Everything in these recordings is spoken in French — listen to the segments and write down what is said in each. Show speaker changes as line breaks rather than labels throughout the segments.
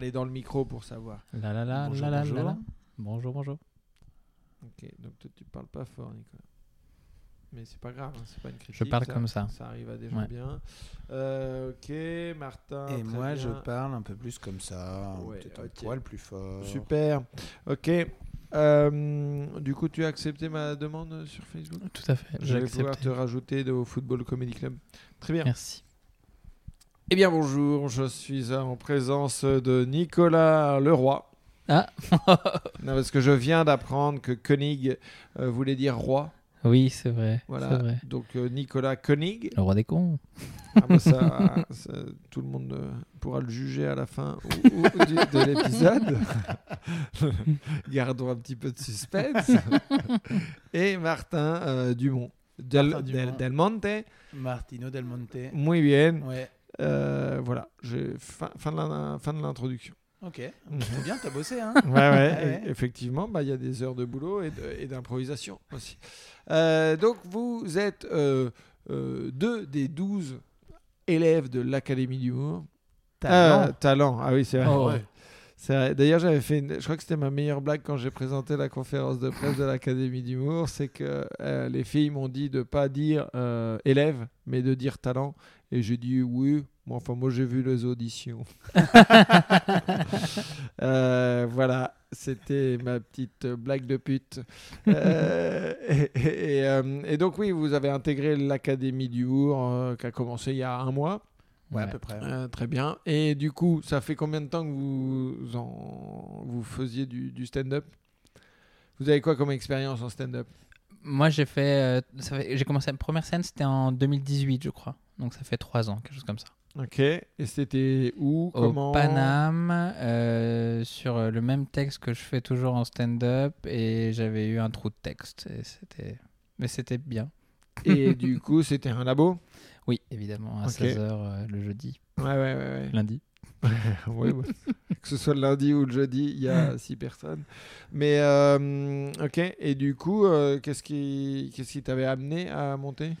parler dans le micro pour savoir.
La la la
Bonjour,
la la
bonjour.
la la. Bonjour, bonjour.
Ok, donc toi tu parles pas fort, Nicolas. Mais c'est pas grave, hein, c'est pas une critique.
Je parle comme ça.
Ça arrive à des gens
Ouais.
bien. Euh, ok, Martin.
Et
très
moi, je parle un peu plus comme ça,
Ouais,
peut-être un
ok.
poil plus fort.
Super. Ok. Euh, du coup, tu as accepté ma demande sur Facebook?
Tout à fait.
Je vais pouvoir te rajouter au Football Comedy Club. Très bien.
Merci.
Eh bien, bonjour. Je suis en présence de Nicolas Leroy.
Ah.
non, parce que je viens d'apprendre que Koenig euh, voulait dire roi.
Oui, c'est vrai.
Voilà.
C'est vrai.
Donc, euh, Nicolas Koenig.
Le roi des cons.
Ah bah ça, ça, tout le monde euh, pourra le juger à la fin ou- ou du- de l'épisode. Gardons un petit peu de suspense. Et Martin euh, Dumont. Del,
Martin Dumont.
Del- Del Monte.
Martino Del Monte.
Muy bien.
Ouais.
Euh, voilà, j'ai fin, fin de l'introduction.
Ok.
Mhm.
C'est bien, t'as bossé, hein
Ouais, ouais,
ouais.
effectivement, bah, il y a des heures de boulot et d'improvisation aussi. Euh, donc, vous êtes euh, euh, deux des douze élèves de l'Académie d'humour.
Talent.
Euh, talent, ah oui, c'est vrai.
Oh.
Ouais.
C'est vrai. D'ailleurs, j'avais fait, une- je crois que c'était ma meilleure blague quand j'ai présenté la conférence de presse de l'Académie d'humour, c'est que euh, les filles m'ont dit de pas dire euh, élève, mais de dire talent, et j'ai dit oui. Bon, enfin, moi, j'ai vu les auditions. Euh, voilà, c'était ma petite blague de pute. Euh, et, et- et, euh, et donc oui, vous avez intégré l'Académie d'humour euh, qui a commencé il y a un mois.
Ouais, à peu près.
Euh, très bien. Et du coup, ça fait combien de temps que vous, en, vous faisiez du, du stand-up? Vous avez quoi comme expérience en stand-up?
Moi, j'ai fait, euh, fait- J'ai commencé la première scène, c'était en 2018, je crois. Donc ça fait trois ans, quelque chose comme ça.
Ok. Et c'était où Comment
Au Paname, euh, sur euh, le même texte que je fais toujours en stand-up, et j'avais eu un trou de texte. Et c'était... Mais c'était bien.
Et du coup, c'était un labo?
Oui, évidemment, à
Ok.
16h le jeudi,
Ouais, ouais, ouais. ouais.
lundi.
Ouais, ouais. que ce soit le lundi ou le jeudi, il y a six personnes. Mais euh, ok. Et du coup, euh, qu'est-ce qui, qu'est-ce qui t'avait amené à monter?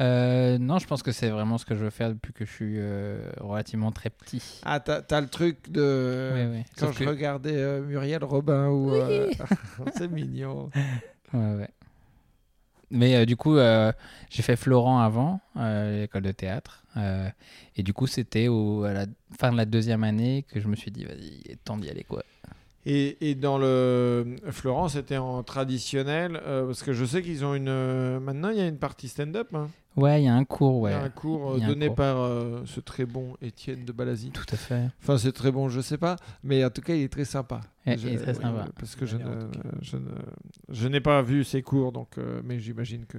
Euh, non, je pense que c'est vraiment ce que je veux faire depuis que je suis euh, relativement très petit.
Ah, t'as, t'as le truc de
Oui, oui.
quand
Sauf
je
que-
regardais euh, Muriel Robin ou euh, c'est mignon.
Ouais, ouais. Mais euh, du coup, euh, j'ai fait Florent avant, euh, l'école de théâtre. euh, et du coup, c'était au- à la fin de la deuxième année que je me suis dit, vas-y, il est temps d'y aller, quoi.
Et, et dans le Florence, c'était en traditionnel euh, parce que je sais qu'ils ont une. euh, maintenant, il y a une partie stand-up. hein.
Ouais, il y a un cours,
Il
ouais.
y a un cours euh,
Il un
donné
cours.
par euh, ce très bon Étienne de Balazy.
Tout à fait.
Enfin, c'est très bon, je sais pas, mais en tout cas, il est très sympa.
Ouais,
Je-
il est très
oui,
sympa.
parce que je,
Il
ne, je, ne, je n'ai pas vu ses cours, donc, mais j'imagine que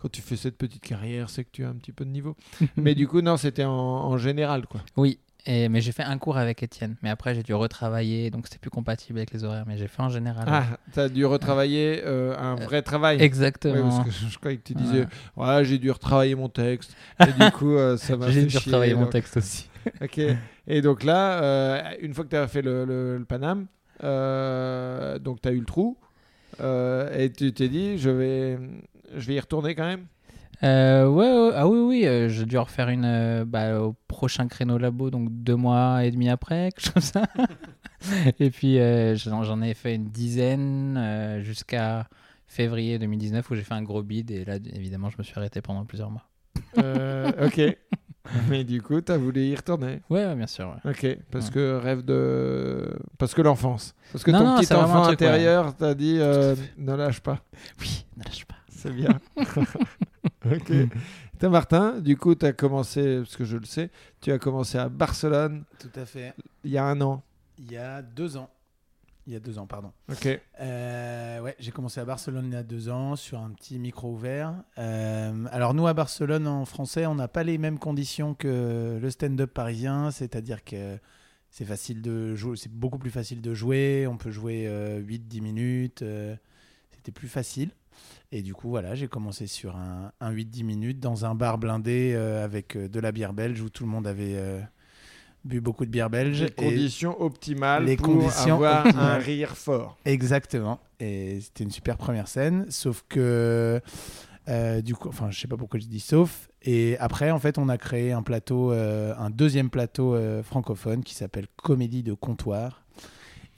quand tu fais cette petite carrière, c'est que tu as un petit peu de niveau. mais du coup, non, c'était en, en général, quoi.
Oui, et, mais j'ai fait un cours avec Étienne. Mais après, j'ai dû retravailler, donc c'était plus compatible avec les horaires. Mais j'ai fait en général.
Ah, t'as dû retravailler euh, un vrai travail.
Exactement.
Ouais, parce que je, je croyais que tu disais, ouais, j'ai dû retravailler mon texte. Et du coup, euh, ça m'a
J'ai dû
chier,
retravailler mon texte aussi.
Ok. Et donc là, euh, une fois que tu as fait le, le, le Paname, euh, donc tu as eu le trou, euh, et tu t'es dit, je vais, je vais y retourner quand même.
Euh, ouais, ouais, ah oui, oui, euh, j'ai dû refaire une euh, bah, au prochain créneau labo, donc deux mois et demi après, quelque chose comme ça. et puis euh, j'en ai fait une dizaine jusqu'à février 2019 où j'ai fait un gros bid et là, évidemment, je me suis arrêté pendant plusieurs mois.
Euh, ok. Mais du coup, tu as voulu y retourner.
Ouais, bien sûr. ouais.
Ok. Parce
Ouais.
que rêve de. Parce que l'enfance. Parce que
Non,
ton
non,
petit enfant
truc, ouais.
intérieur t'a dit, ne lâche pas.
Oui, ne lâche pas.
C'est bien. ok. Toi, Martin, du coup, tu as commencé, parce que je le sais, tu as commencé à Barcelone
Tout à fait.
il y a un an.
Il y a deux ans. Il y a deux ans, pardon.
Ok.
Euh, ouais, j'ai commencé à Barcelone il y a deux ans sur un petit micro ouvert. Euh, alors nous à Barcelone en français, on n'a pas les mêmes conditions que le stand-up parisien, c'est-à-dire que c'est facile de jouer, c'est beaucoup plus facile de jouer. On peut jouer 8-10 minutes. euh, C'était plus facile. Et du coup, voilà, j'ai commencé sur un, un 8-10 minutes dans un bar blindé euh, avec euh, de la bière belge où tout le monde avait euh, bu beaucoup de bière belge.
Les
Et-
conditions optimales
les
pour
conditions
avoir un rire fort.
Exactement. Et c'était une super première scène, sauf que euh, du coup, enfin, je sais pas pourquoi je dis sauf. Et après, en fait, on a créé un plateau, euh, un deuxième plateau euh, francophone qui s'appelle Comédie de comptoir.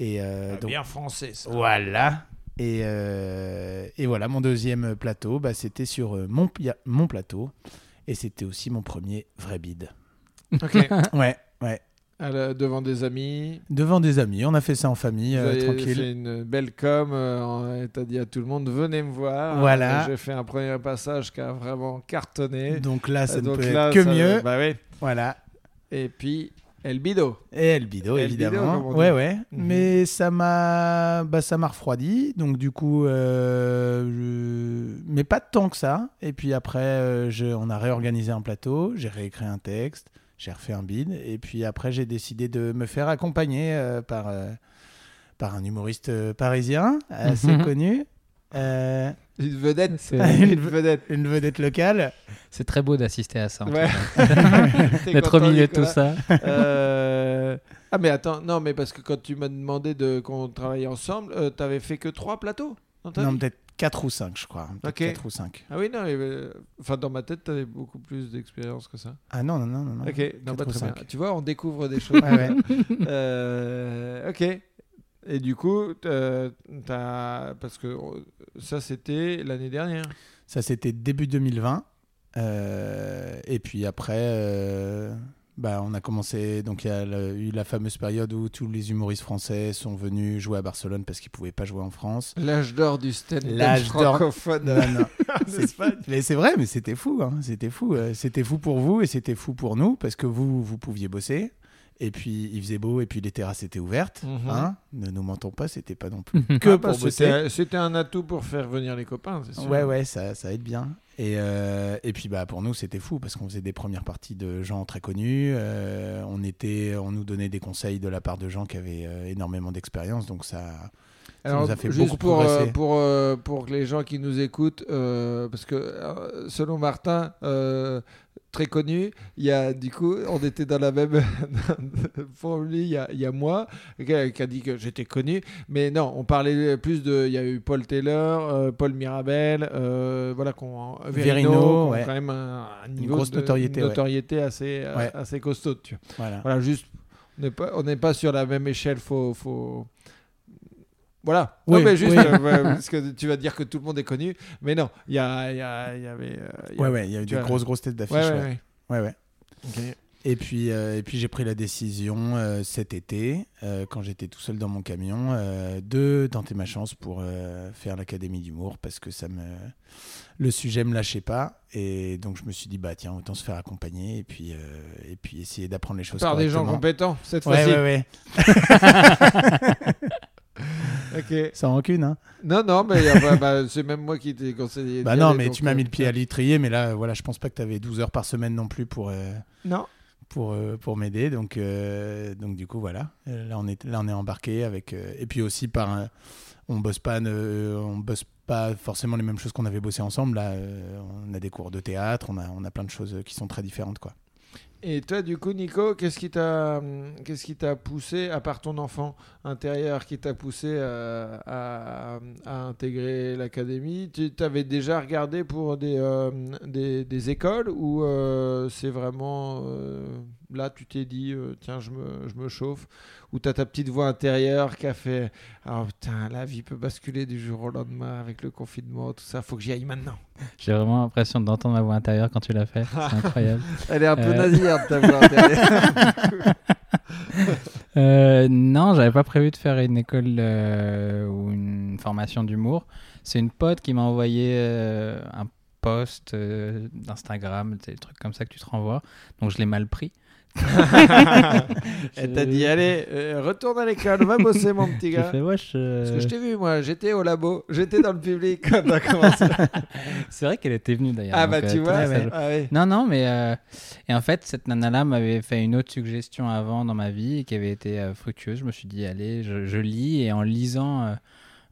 Et euh, donc,
Bien français, ça.
voilà. Et, euh, et voilà, mon deuxième plateau, bah, c'était sur euh, mon, plateau. Et c'était aussi mon premier vrai bide.
Ok.
Ouais, ouais.
La- devant des amis.
Devant des amis, on a fait ça en famille, euh, tranquille.
fait une belle com euh, t'as dit à tout le monde venez me voir.
Voilà.
J'ai fait un premier passage qui a vraiment cartonné.
Donc là, ça ne peut
là,
être que
ça-
mieux.
Bah oui.
Voilà.
Et puis El Bido.
Et El Bido,
El Bido,
évidemment.
dit.
ouais, ouais.
Mhm.
Mais ça m'a, bah, ça m'a refroidi. Donc du coup, euh, je- mais pas tant que ça. Et puis après, euh, je... on a réorganisé un plateau. J'ai réécrit un texte. J'ai refait un bid. Et puis après, j'ai décidé de me faire accompagner euh, par euh, par un humoriste parisien assez connu.
Une vedette.
C'est-
Une vedette.
une vedette locale.
C'est très beau d'assister à ça.
Ouais.
D'être au milieu de tout ça.
Euh, Ah mais attends, non mais parce que quand tu m'as demandé de qu'on travaille ensemble, euh, t'avais fait que trois plateaux dans ta
Non, peut-être 4 ou 5, je crois.
Ok.
4 ou 5.
Ah oui non, mais, euh, enfin dans ma tête t'avais beaucoup plus d'expérience que ça.
Ah non, non, non, non.
Ok, non,
quatre
bah, très bien.
cinq.
Tu vois, on découvre des choses.
Ouais, ouais.
Euh, ok. Et du coup, t'as- parce que ça c'était l'année dernière.
Ça, c'était début 2020. Euh, et puis après, euh, bah, on a commencé. Donc, il y a le- eu la fameuse période où tous les humoristes français sont venus jouer à Barcelone parce qu'ils ne pouvaient pas jouer en France.
L'âge d'or du stand-up francophone
Non, non. Mais c'est vrai, mais c'était fou. hein. C'était fou. Euh, C'était fou pour vous et c'était fou pour nous parce que vous, vous pouviez bosser. Et puis, il faisait beau et puis les terrasses étaient ouvertes.
Mhm.
hein. Ne nous mentons pas, c'était pas non plus
Ah
que
bah,
pour bosser.
c'était c'était un atout pour faire venir les copains, c'est sûr.
Ouais, ouais, ça, ça aide bien. Et, euh, et puis bah, pour nous, c'était fou parce qu'on faisait des premières parties de gens très connus. euh, on, était, on nous donnait des conseils de la part de gens qui avaient euh, énormément d'expérience. Donc ça, ça
Alors,
nous a fait
juste
beaucoup
pour, euh, pour, euh, pour les gens qui nous écoutent, euh, parce que selon Martin, très connu, il y a du coup, on était dans la même. lui, il y a, il y a moi, qui a, dit que j'étais connu, mais non, on parlait plus de. Il y a eu Paul Taylor, Paul Mirabel, voilà, qu'on. Verino,
ouais.
quand même un, un niveau
grosse
de-
notoriété,
une
ouais.
notoriété assez,
Ouais.
assez costaud. Tu vois.
voilà.
Voilà, juste, on n'est pas, on pas sur la même échelle, faut, faut... Voilà.
Oui,
non, mais juste,
oui.
euh, parce que tu vas dire que tout le monde est connu, mais non, il y, a, y, a, y avait... euh, il y a-
Ouais, ouais, il y a eu des grosses, grosses têtes d'affiche.
Ouais,
Ouais. Et puis, euh, et puis j'ai pris la décision euh, cet été, quand j'étais tout seul dans mon camion, de tenter ma chance pour faire l'académie d'humour parce que ça me, le sujet me lâchait pas. Et donc je me suis dit bah tiens autant se faire accompagner et puis euh, et puis essayer d'apprendre les choses
Par des gens compétents, cette
Ouais,
fois-ci.
ouais, ouais.
Ok.
Sans rancune, hein.
Non, non, mais bah, c'est même moi qui t'ai conseillé.
Bah
d'y
non,
aller,
mais
donc,
tu m'as
euh,
mis le pied à l'étrier, mais là, voilà, je pense pas que tu avais 12 heures par semaine non plus pour, euh,
Non.
pour, euh, pour m'aider. Donc, euh, donc, du coup, voilà. Euh, Là, on est, là, on est embarqué avec. euh, et puis aussi, par un- on bosse pas, euh, on bosse pas forcément les mêmes choses qu'on avait bossé ensemble. Là, euh, on a des cours de théâtre, on a, on a plein de choses qui sont très différentes, quoi.
Et toi, du coup, Nico, qu'est-ce qui t'a, hum, qu'est-ce qui t'a poussé, à part ton enfant intérieur, qui t'a poussé à, intégrer l'académie Tu avais déjà regardé pour des, euh, écoles ou euh, c'est vraiment euh, là, tu t'es dit, euh, tiens, je me, je me chauffe Ou tu as ta petite voix intérieure qui a fait, ah putain, la vie peut basculer du jour au lendemain avec le confinement, tout ça, faut que j'y aille maintenant.
J'ai vraiment l'impression d'entendre ma voix intérieure quand tu l'as fait. C'est incroyable.
Elle est un peu
Euh.
nasillarde, ta voix intérieure.
Euh, non, j'avais pas prévu de faire une école euh, ou une formation d'humour. C'est une pote qui m'a envoyé euh, un post euh, d'Instagram, c'est des trucs comme ça que tu te renvoies. Donc je l'ai mal pris.
Elle t'a dit, allez, euh, retourne à l'école, va bosser, mon petit gars.
fait, wesh, euh,
Parce que je t'ai vu, moi, j'étais au labo, j'étais dans le public quand t'as commencé.
C'est vrai qu'elle était venue d'ailleurs.
ah
donc,
bah
euh,
tu vois,
ça,
ah ouais.
Non, non, mais. euh, Et en fait, cette nana-là m'avait fait une autre suggestion avant dans ma vie et qui avait été euh, fructueuse. Je me suis dit, allez, je, je lis. Et en lisant, euh,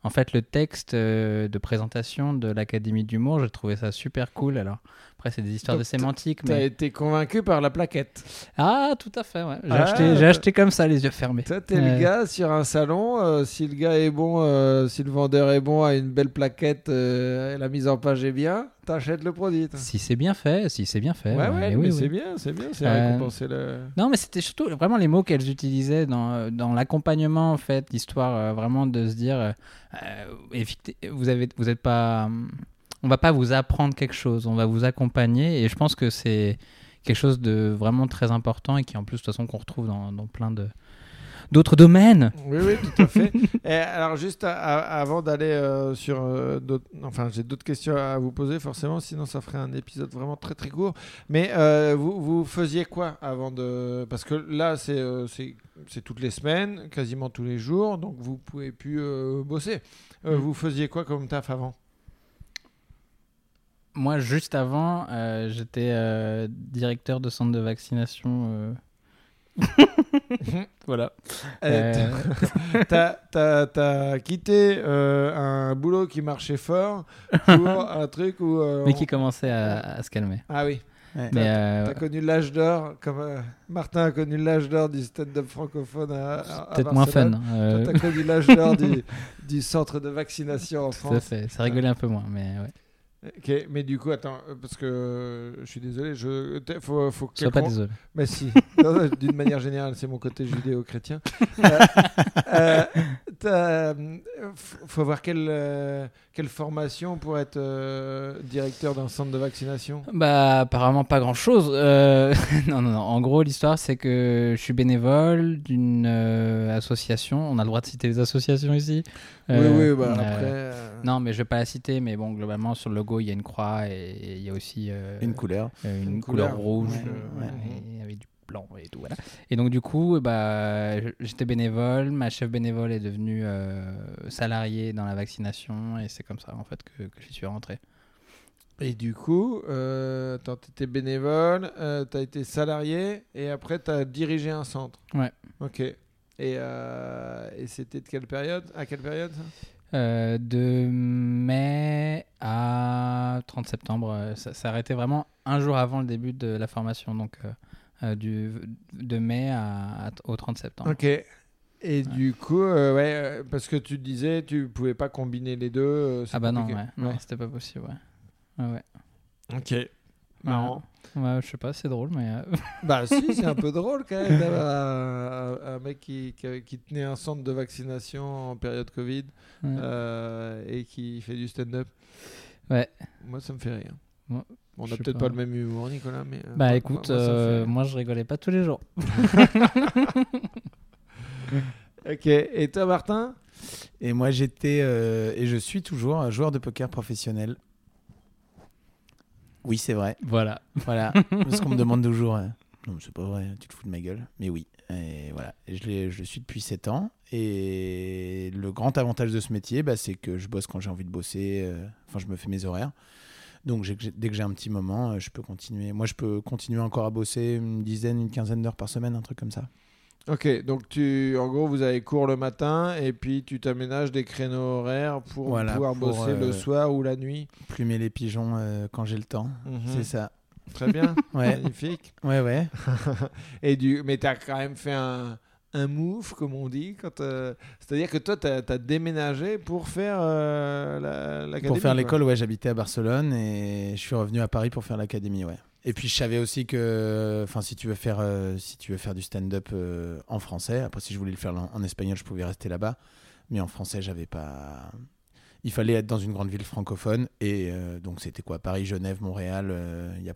en fait, le texte euh, de présentation de l'Académie d'humour, j'ai trouvé ça super cool. Alors, Après, c'est des histoires
Donc,
de sémantique.
T'as
Mais...
été convaincu par la plaquette.
Ah, tout à fait, ouais. J'ai
Ah,
acheté, comme ça, les yeux fermés.
Toi, t'es le gars sur un salon. euh, si le gars est bon, euh, si le vendeur est bon, a une belle plaquette, euh, et la mise en page est bien, t'achètes le produit.
Si c'est bien fait, si c'est bien fait.
Ouais, ouais,
mais oui,
c'est
oui.
bien, c'est bien, c'est récompenser le.
Non, mais c'était surtout vraiment les mots qu'elles utilisaient dans, dans l'accompagnement, en fait, l'histoire euh, vraiment de se dire, vous avez, vous êtes pas, hum, on va pas vous apprendre quelque chose, on va vous accompagner, et je pense que c'est quelque chose de vraiment très important et qui en plus de toute façon qu'on retrouve dans, dans plein de d'autres domaines.
Oui, oui, tout à fait. Et alors, juste à- à- avant d'aller euh, sur euh, d'autres. Enfin, j'ai d'autres questions à vous poser, forcément, sinon ça ferait un épisode vraiment très très court. Mais euh, vous, vous faisiez quoi avant de. Parce que là, c'est c'est c'est toutes les semaines, quasiment tous les jours, donc vous pouvez plus bosser.
Mm.
Vous faisiez quoi comme taf avant?
Moi, juste avant, euh, j'étais euh, directeur de centre de vaccination. euh. voilà.
Euh, T'as t'as- t'as quitté euh, un boulot qui marchait fort pour un truc où. euh,
mais
on-
qui commençait à, à se calmer.
Ah oui.
Ouais.
Mais euh,
T'as connu l'âge d'or, comme euh, Martin a connu l'âge d'or du stand-up francophone à, à- à
peut-être moins fun.
Barcelone.
euh,
Toi, t'as connu l'âge d'or du, du centre de vaccination en
tout à
France.
fait. Ça rigolait un peu moins, mais ouais.
Ok, mais du coup, attends, euh, parce que euh, je suis désolé, je faut, faut
Sois pas désolé.
Mais si, d'une manière générale, c'est mon côté judéo-chrétien. Euh, euh, t'as, euh, faut avoir quelle, euh, quelle formation pour être euh, directeur d'un centre de vaccination
Bah, apparemment pas grand chose. non, non, non. En gros, l'histoire, c'est que je suis bénévole d'une euh, association. On a le droit de citer les associations ici.
Oui,
Euh,
oui, bah, après. euh,
Non, mais je vais pas la citer, mais bon, globalement, sur le logo, il y a une croix et il y a aussi euh,
Une couleur.
euh, une,
Une
couleur,
couleur.
rouge
Ouais,
euh,
ouais.
et avec du blanc et tout. Voilà. Et donc, du coup, bah, j'étais bénévole. Ma chef bénévole est devenue euh, salariée dans la vaccination et c'est comme ça, en fait, que, que j'y suis rentré.
Et du coup, euh, t'étais bénévole, euh, t'as été salarié et après t'as dirigé un centre.
Ouais.
Ok. Et, euh, et c'était de quelle période? À quelle période
Euh, de mai à 30 septembre. Ça, ça arrêtait vraiment un jour avant le début de la formation, donc du, de mai à, à- au 30 septembre.
Ok. Et du coup, euh, ouais, euh, parce que tu disais, tu pouvais pas combiner les deux. euh,
Ah bah non,
compliqué.
ouais. non c'était pas possible. Ouais.
Ok. Marrant.
Ouais, je sais pas, c'est drôle, mais. euh,
bah si, c'est un peu drôle quand même d'avoir un, un mec qui, qui, qui tenait un centre de vaccination en période Covid
ouais.
euh, et qui fait du stand-up.
Ouais.
Moi, ça me fait rire. Bon, on n'a peut-être
pas.
pas. le même humour, Nicolas, mais. euh,
Bah
moi-
écoute,
moi, moi, ça me fait
euh, moi je rigolais pas tous les jours.
Ok. Et toi, Martin?
Et moi, j'étais euh, et je suis toujours un joueur de poker professionnel. Oui, c'est vrai.
Voilà.
Voilà. Parce qu'on me demande toujours. euh, non, c'est pas vrai, tu te fous de ma gueule. Mais oui. Et voilà. Et je, le suis depuis 7 ans. Et le grand avantage de ce métier, bah, c'est que je bosse quand j'ai envie de bosser. euh, Enfin, je me fais mes horaires. Donc, dès que j'ai un petit moment, euh, je peux continuer. Moi, je peux continuer encore à bosser une dizaine, une quinzaine d'heures par semaine, un truc comme ça.
Ok, donc tu, en gros, vous avez cours le matin et puis tu t'aménages des créneaux horaires pour
Voilà,
pouvoir
pour,
bosser le
euh,
soir ou la nuit.
Plumer les pigeons euh, quand j'ai le temps.
Mhm.
C'est ça.
Très bien,
Ouais,
magnifique.
ouais, ouais.
Et du, mais tu as quand même fait un, un move, comme on dit. quand, euh, C'est-à-dire que toi, tu as, déménagé pour faire euh, la- l'académie.
Pour faire l'école, ouais, j'habitais à Barcelone et je suis revenu à Paris pour faire l'académie, ouais. Et puis je savais aussi que, enfin, si tu veux faire, euh, si tu veux faire du stand-up en français, après si je voulais le faire en, en espagnol, je pouvais rester là-bas, mais en français, j'avais pas. Il fallait être dans une grande ville francophone et donc c'était quoi, Paris, Genève, Montréal. Il y a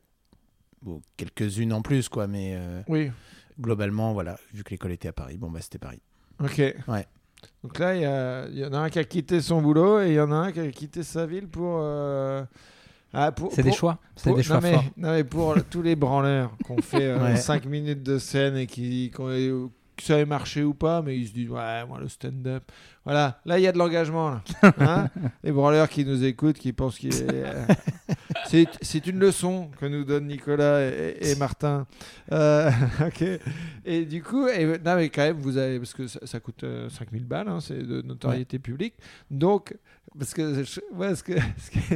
bon, quelques-unes en plus, quoi, mais
Oui,
globalement, voilà, vu que l'école était à Paris, bon bah c'était Paris.
ok.
Ouais.
Donc là, il y, a- il y en a un qui a quitté son boulot et il y en a un qui a quitté sa ville pour. euh, ah, pour-
C'est des choix. C'est
Pour-
des choix
non, mais,
forts.
non, mais pour tous les branleurs qu'on fait
Ouais.
5 minutes de scène et qui, qui ont- que ça ait marché ou pas, mais ils se disent ouais, moi le stand-up. Voilà, là il y a de l'engagement. là. Hein? Les branleurs qui nous écoutent, qui pensent qu'il est. euh, c'est, c'est une leçon que nous donnent Nicolas et, et Martin. Euh, ok. Et du coup, et, non, mais quand même, vous avez. Parce que ça, ça coûte euh, 5000 balles, hein, c'est de notoriété publique. Donc, parce que je- ce, que,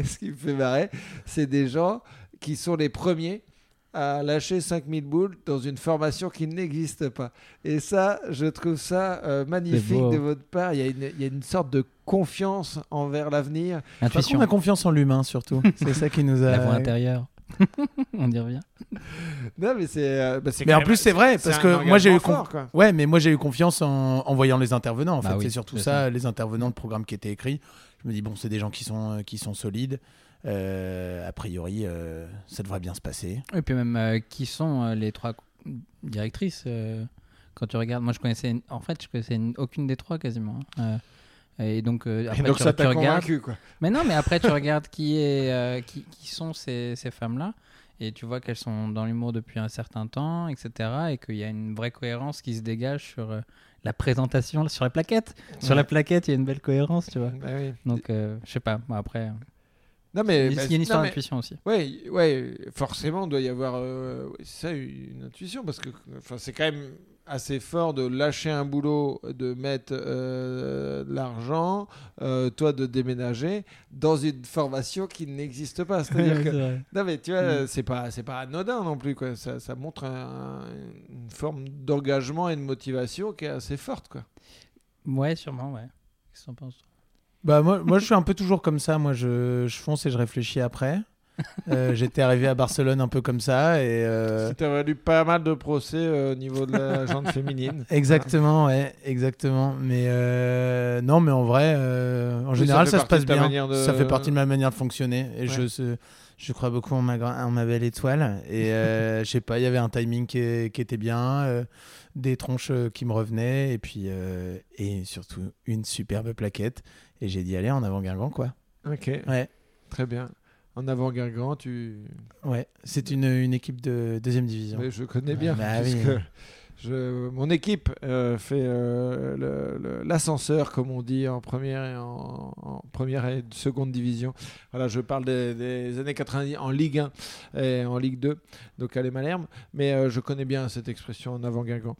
ce qui me fait marrer, c'est des gens qui sont les premiers à lâcher 5000 boules dans une formation qui n'existe pas. Et ça, je trouve ça euh, magnifique de votre part. Il y, a une, il y a une sorte de confiance envers l'avenir.
Qu'on a confiance en l'humain surtout. C'est ça qui nous a.
La voix intérieure. On y revient.
Non, mais c'est. euh, bah,
Mais en plus, c'est vrai, parce que moi, j'ai eu
fort, quoi.
Ouais, mais moi j'ai eu confiance en, en voyant les intervenants. En
Bah
fait,
oui,
c'est surtout ça. les intervenants, le programme qui était écrit. Je me dis bon, c'est des gens qui sont euh, qui sont solides. Euh, a priori, euh, ça devrait bien se passer.
Et puis même, euh, qui sont euh, les trois directrices euh, Quand tu regardes, moi je connaissais, en fait, je connaissais aucune des trois quasiment. hein. Euh, et donc, euh,
Et
après,
donc
tu,
ça
tu
t'a
regardes.
convaincu, quoi.
Mais non, mais après tu regardes qui est, euh, qui, qui sont ces, ces femmes-là, et tu vois qu'elles sont dans l'humour depuis un certain temps, etc. Et qu'il y a une vraie cohérence qui se dégage sur euh, la présentation, sur la plaquette. Sur la plaquette, il y a une belle cohérence, tu vois.
Bah oui.
Donc, euh, je sais pas. Bon, après,
Non, mais.
il y a une histoire d'intuition aussi.
Ouais, ouais, forcément, il doit y avoir euh, ça, une intuition, parce que c'est quand même assez fort de lâcher un boulot, de mettre euh, l'argent, euh, toi de déménager dans une formation qui n'existe pas. C'est-à-dire que non mais tu vois,
Mm.
c'est pas c'est pas anodin non plus quoi. Ça, ça montre un- une forme d'engagement et de motivation qui est assez forte quoi.
Ouais, sûrement, ouais. Qu'est-ce que t'en penses
Bah moi, moi je suis un peu toujours comme ça. Moi je, je fonce et je réfléchis après. Euh, J'étais arrivé à Barcelone un peu comme ça et euh,
Ça t'a valu pas mal de procès euh, au niveau de la jante féminine.
exactement, ouais, exactement. Mais euh, non, mais en vrai, euh, en
Oui,
général,
ça
se passe bien.
de-
Ça fait partie de ma manière de fonctionner et
Ouais.
je je crois beaucoup en ma, gra- en ma belle étoile. Et euh, je sais pas, il y avait un timing qui, qui était bien, euh, des tronches qui me revenaient et puis euh, et surtout une superbe plaquette. Et j'ai dit allez en avant Guingamp quoi.
Ok,
Ouais.
très bien. En avant Guingamp, tu
Ouais, c'est une, une équipe de deuxième division.
Mais je connais bien,
Bah oui.
Mon équipe euh, fait euh, l'ascenseur, comme on dit, en première et en, première et seconde division. Voilà, je parle des, années 90 en Ligue 1 et en Ligue 2, donc à les Malherbe, mais euh, je connais bien cette expression en avant Guingamp.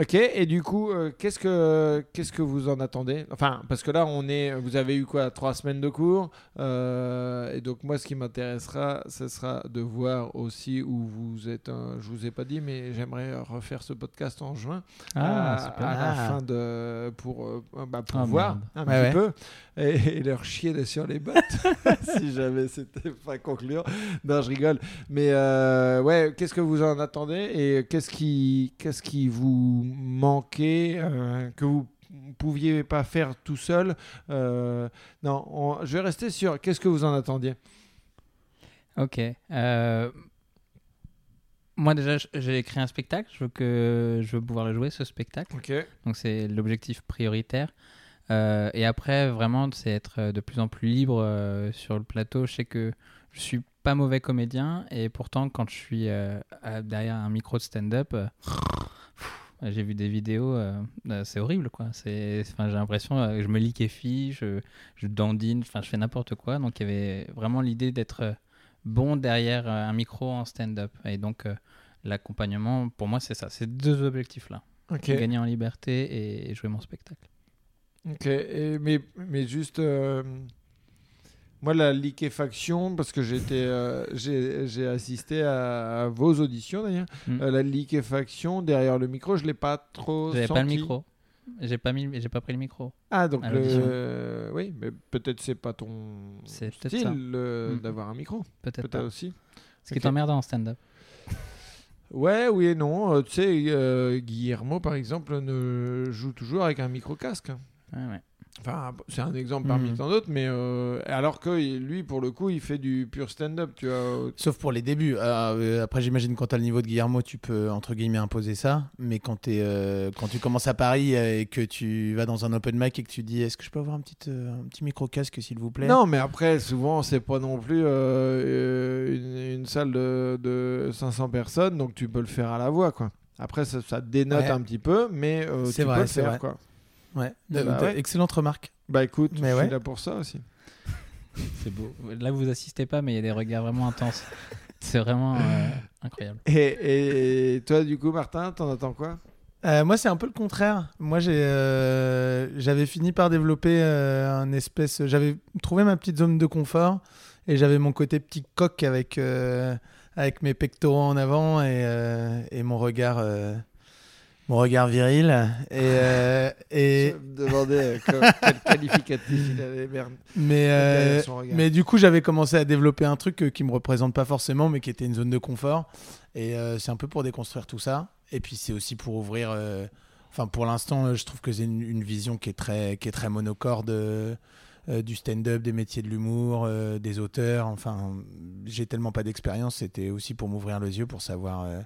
Ok, et du coup, qu'est-ce que qu'est-ce que vous en attendez? Enfin, parce que là, on est, vous avez eu quoi, trois semaines de cours, et donc moi, ce qui m'intéressera, ce sera de voir aussi où vous êtes. un- je vous ai pas dit, mais j'aimerais refaire ce podcast en juin
Ah,
à,
super.
à la
Ah.
fin de pour euh, bah, pour
Ah,
voir
merde.
un
Ouais,
petit peu et, et leur chier sur les bottes si jamais c'était pas concluant. Non, je rigole. Mais euh, ouais, qu'est-ce que vous en attendez et qu'est-ce qui qu'est-ce qui vous manquait euh, que vous pouviez pas faire tout seul Euh, Non, on- je vais rester sur qu'est-ce que vous en attendiez.
Ok. euh, Moi déjà, j'ai écrit un spectacle. Je veux que je veux pouvoir le jouer ce spectacle. Donc c'est l'objectif prioritaire. Euh, et après, vraiment, c'est être euh, de plus en plus libre euh, sur le plateau. Je sais que je suis pas mauvais comédien et pourtant, quand je suis euh, derrière un micro de stand-up, j'ai vu des vidéos, c'est horrible quoi. C'est, enfin, j'ai l'impression que je me liquéfie, je, je dandine, enfin, je fais n'importe quoi. Donc il y avait vraiment l'idée d'être bon derrière euh, un micro en stand-up. Et donc euh, l'accompagnement, pour moi, c'est ça. C'est deux objectifs là
Ok.
gagner en liberté et jouer mon spectacle.
Ok, et- mais, mais juste, euh, moi, la liquéfaction, parce que j'étais, euh, j'ai assisté à, à vos auditions d'ailleurs,
Mm.
euh, la liquéfaction derrière le micro, je l'ai pas trop
J'avais
senti.
pas le micro. J'ai pas mis, j'ai pas pris le micro.
Ah, donc le, oui, mais peut-être c'est pas ton
C'est
style euh,
Mm.
d'avoir un micro,
Peut-être
peut-être aussi.
Ce qui
Ok.
est emmerdant en stand-up.
Ouais, oui et non. Euh, tu sais, euh, Guillermo, par exemple, ne joue toujours avec un micro casque.
Ouais, ouais.
Enfin, c'est un exemple parmi
Mhm.
tant d'autres, mais euh, alors que lui, pour le coup, il fait du pur stand-up, tu vois.
Sauf pour les débuts. Alors, euh, après, j'imagine quand tu as le niveau de Guillermo, tu peux entre guillemets imposer ça. Mais quand, euh, tu commences à Paris euh, et que tu vas dans un open mic et que tu dis Est-ce que je peux avoir un petit, euh, un petit micro casque s'il vous plaît?
Non, mais après, souvent, c'est pas non plus euh, euh, une, une salle de, de 500 personnes, donc tu peux le faire à la voix, quoi. Après, ça, ça dénote
Ouais.
un petit peu, mais euh, tu
vrai,
peux le
c'est
faire,
vrai.
quoi.
Ouais.
Bah ouais.
Excellente remarque.
Bah écoute,
Mais
je
ouais.
suis là pour ça aussi.
C'est beau. Là, vous assistez pas, mais il y a des regards vraiment intenses. C'est vraiment euh, incroyable.
Et, et toi, du coup, Martin, t'en attends quoi?
Euh, moi, c'est un peu le contraire. Moi, j'ai, euh, j'avais fini par développer euh, un espèce. J'avais trouvé ma petite zone de confort Et j'avais mon côté petit coq avec, euh, avec mes pectoraux en avant et, euh, et mon regard. Mon regard viril et, euh, et
Je me demandais euh, que- quel qualificatif il avait. Merde.
mais euh, mais du coup j'avais commencé à développer un truc qui me représente pas forcément mais qui était une zone de confort et euh, c'est un peu pour déconstruire tout ça et puis c'est aussi pour ouvrir enfin pour l'instant je trouve que c'est une, une vision qui est très qui est très monocorde euh, du stand-up des métiers de l'humour euh, des auteurs enfin j'ai tellement pas d'expérience c'était aussi pour m'ouvrir les yeux pour savoir euh,